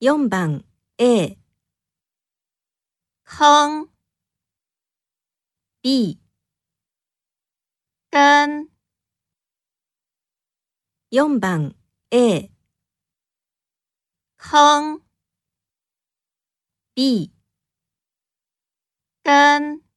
4番 A、坑、B、根、4番 A、坑、B、根。